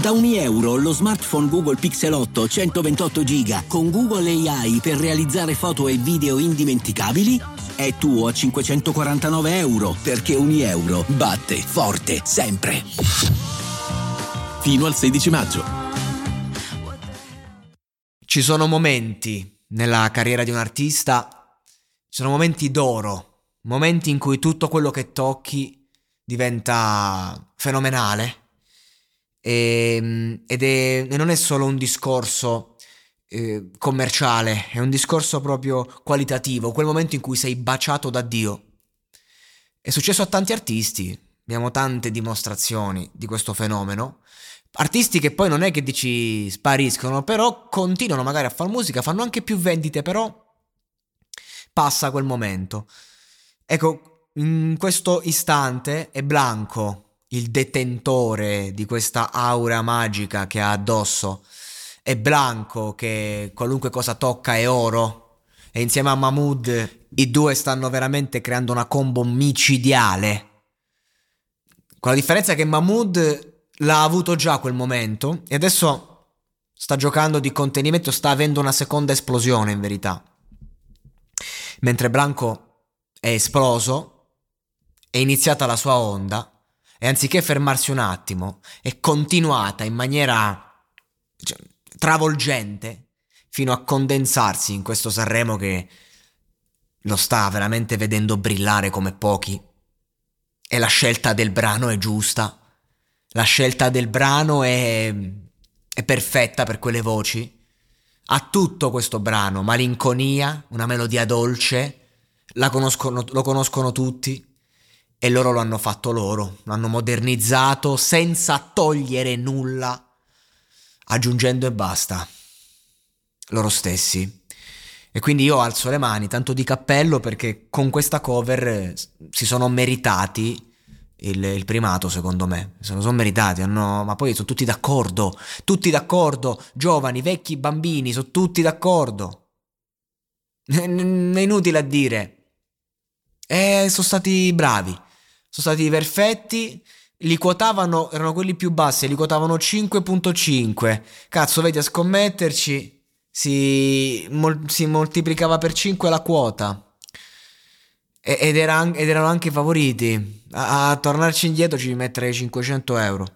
Da ogni euro lo smartphone Google Pixel 8 128 GB con Google AI per realizzare foto e video indimenticabili è tuo a 549 euro perché ogni euro batte forte sempre. Fino al 16 maggio. Ci sono momenti nella carriera di un artista, ci sono momenti d'oro, momenti in cui tutto quello che tocchi diventa fenomenale e, ehm, ed è, non è solo un discorso eh, commerciale, è un discorso proprio qualitativo, quel momento in cui sei baciato da Dio. È successo a tanti artisti, abbiamo tante dimostrazioni di questo fenomeno. Artisti che poi non è che dici spariscono, però continuano magari a fare musica, fanno anche più vendite, però passa quel momento. Ecco, in questo istante è Blanco, il detentore di questa aura magica che ha addosso. È Blanco che qualunque cosa tocca è oro. E insieme a Mahmood i due stanno veramente creando una combo micidiale. Con la differenza che Mahmood l'ha avuto già quel momento e adesso sta giocando di contenimento, sta avendo una seconda esplosione in verità. Mentre Blanco è esploso, è iniziata la sua onda e anziché fermarsi un attimo, è continuata in maniera cioè, travolgente fino a condensarsi in questo Sanremo che lo sta veramente vedendo brillare come pochi. E la scelta del brano è giusta. La scelta del brano è, è perfetta per quelle voci. Ha tutto questo brano, malinconia, una melodia dolce, conoscono, lo conoscono tutti e loro lo hanno fatto loro, l'hanno modernizzato senza togliere nulla, aggiungendo e basta. Loro stessi. E quindi io alzo le mani, tanto di cappello, perché con questa cover eh, si sono meritati il, il primato, secondo me. Se lo sono meritati, hanno, ma poi sono tutti d'accordo, tutti d'accordo, giovani, vecchi, bambini, sono tutti d'accordo. È inutile a dire. E sono stati bravi sono stati perfetti. Li quotavano, erano quelli più bassi, li quotavano 5.5. Cazzo, vedi a scommetterci si, mol, si moltiplicava per 5 la quota. E, ed, era, ed, erano anche favoriti. A, a, tornarci indietro ci metterei 500 euro.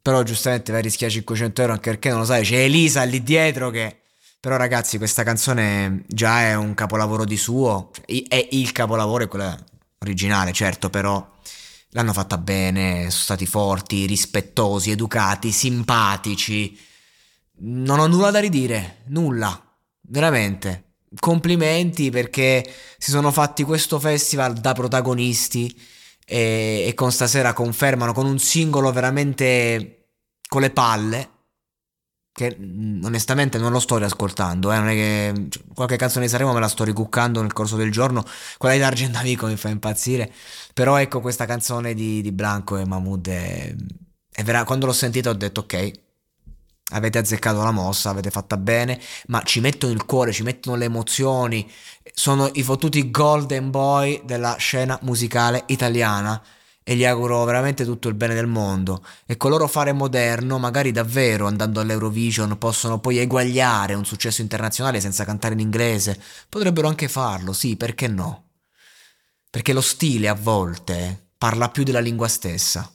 Però giustamente vai a rischiare 500 euro anche perché non lo sai, c'è Elisa lì dietro che... Però ragazzi questa canzone già è un capolavoro di suo, è il capolavoro, è quella originale certo, però l'hanno fatta bene, sono stati forti, rispettosi, educati, simpatici. Non ho nulla da ridire, nulla, veramente. Complimenti perché si sono fatti questo festival da protagonisti e, e con stasera confermano con un singolo veramente con le palle che mm, onestamente non lo sto riascoltando, eh, non è che cioè, qualche canzone di Sanremo me la sto ricuccando nel corso del giorno, quella di D'Argent Amico mi fa impazzire, però ecco questa canzone di, di Blanco e Mahmood è, è vera, quando l'ho sentita ho detto ok, avete azzeccato la mossa, avete fatta bene, ma ci mettono il cuore, ci mettono le emozioni, sono i fottuti golden boy della scena musicale italiana e gli auguro veramente tutto il bene del mondo e con loro fare moderno magari davvero andando all'Eurovision possono poi eguagliare un successo internazionale senza cantare in inglese potrebbero anche farlo sì perché no perché lo stile a volte parla più della lingua stessa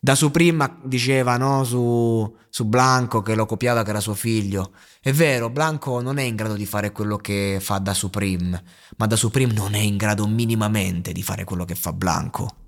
Da Supreme diceva no, su, su Blanco che lo copiava che era suo figlio. È vero, Blanco non è in grado di fare quello che fa da Supreme, ma da Supreme non è in grado minimamente di fare quello che fa Blanco.